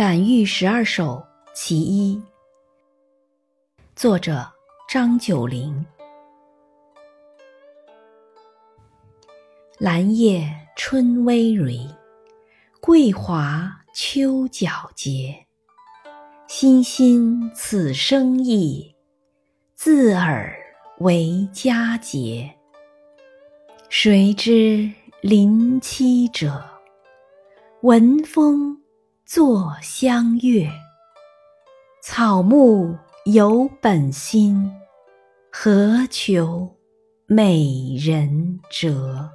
感遇十二首其一，作者张九龄。兰叶春葳蕤，桂华秋皎洁。欣欣此生意，自尔为佳节。谁知林栖者，闻风作相悦。草木有本心，何求美人折？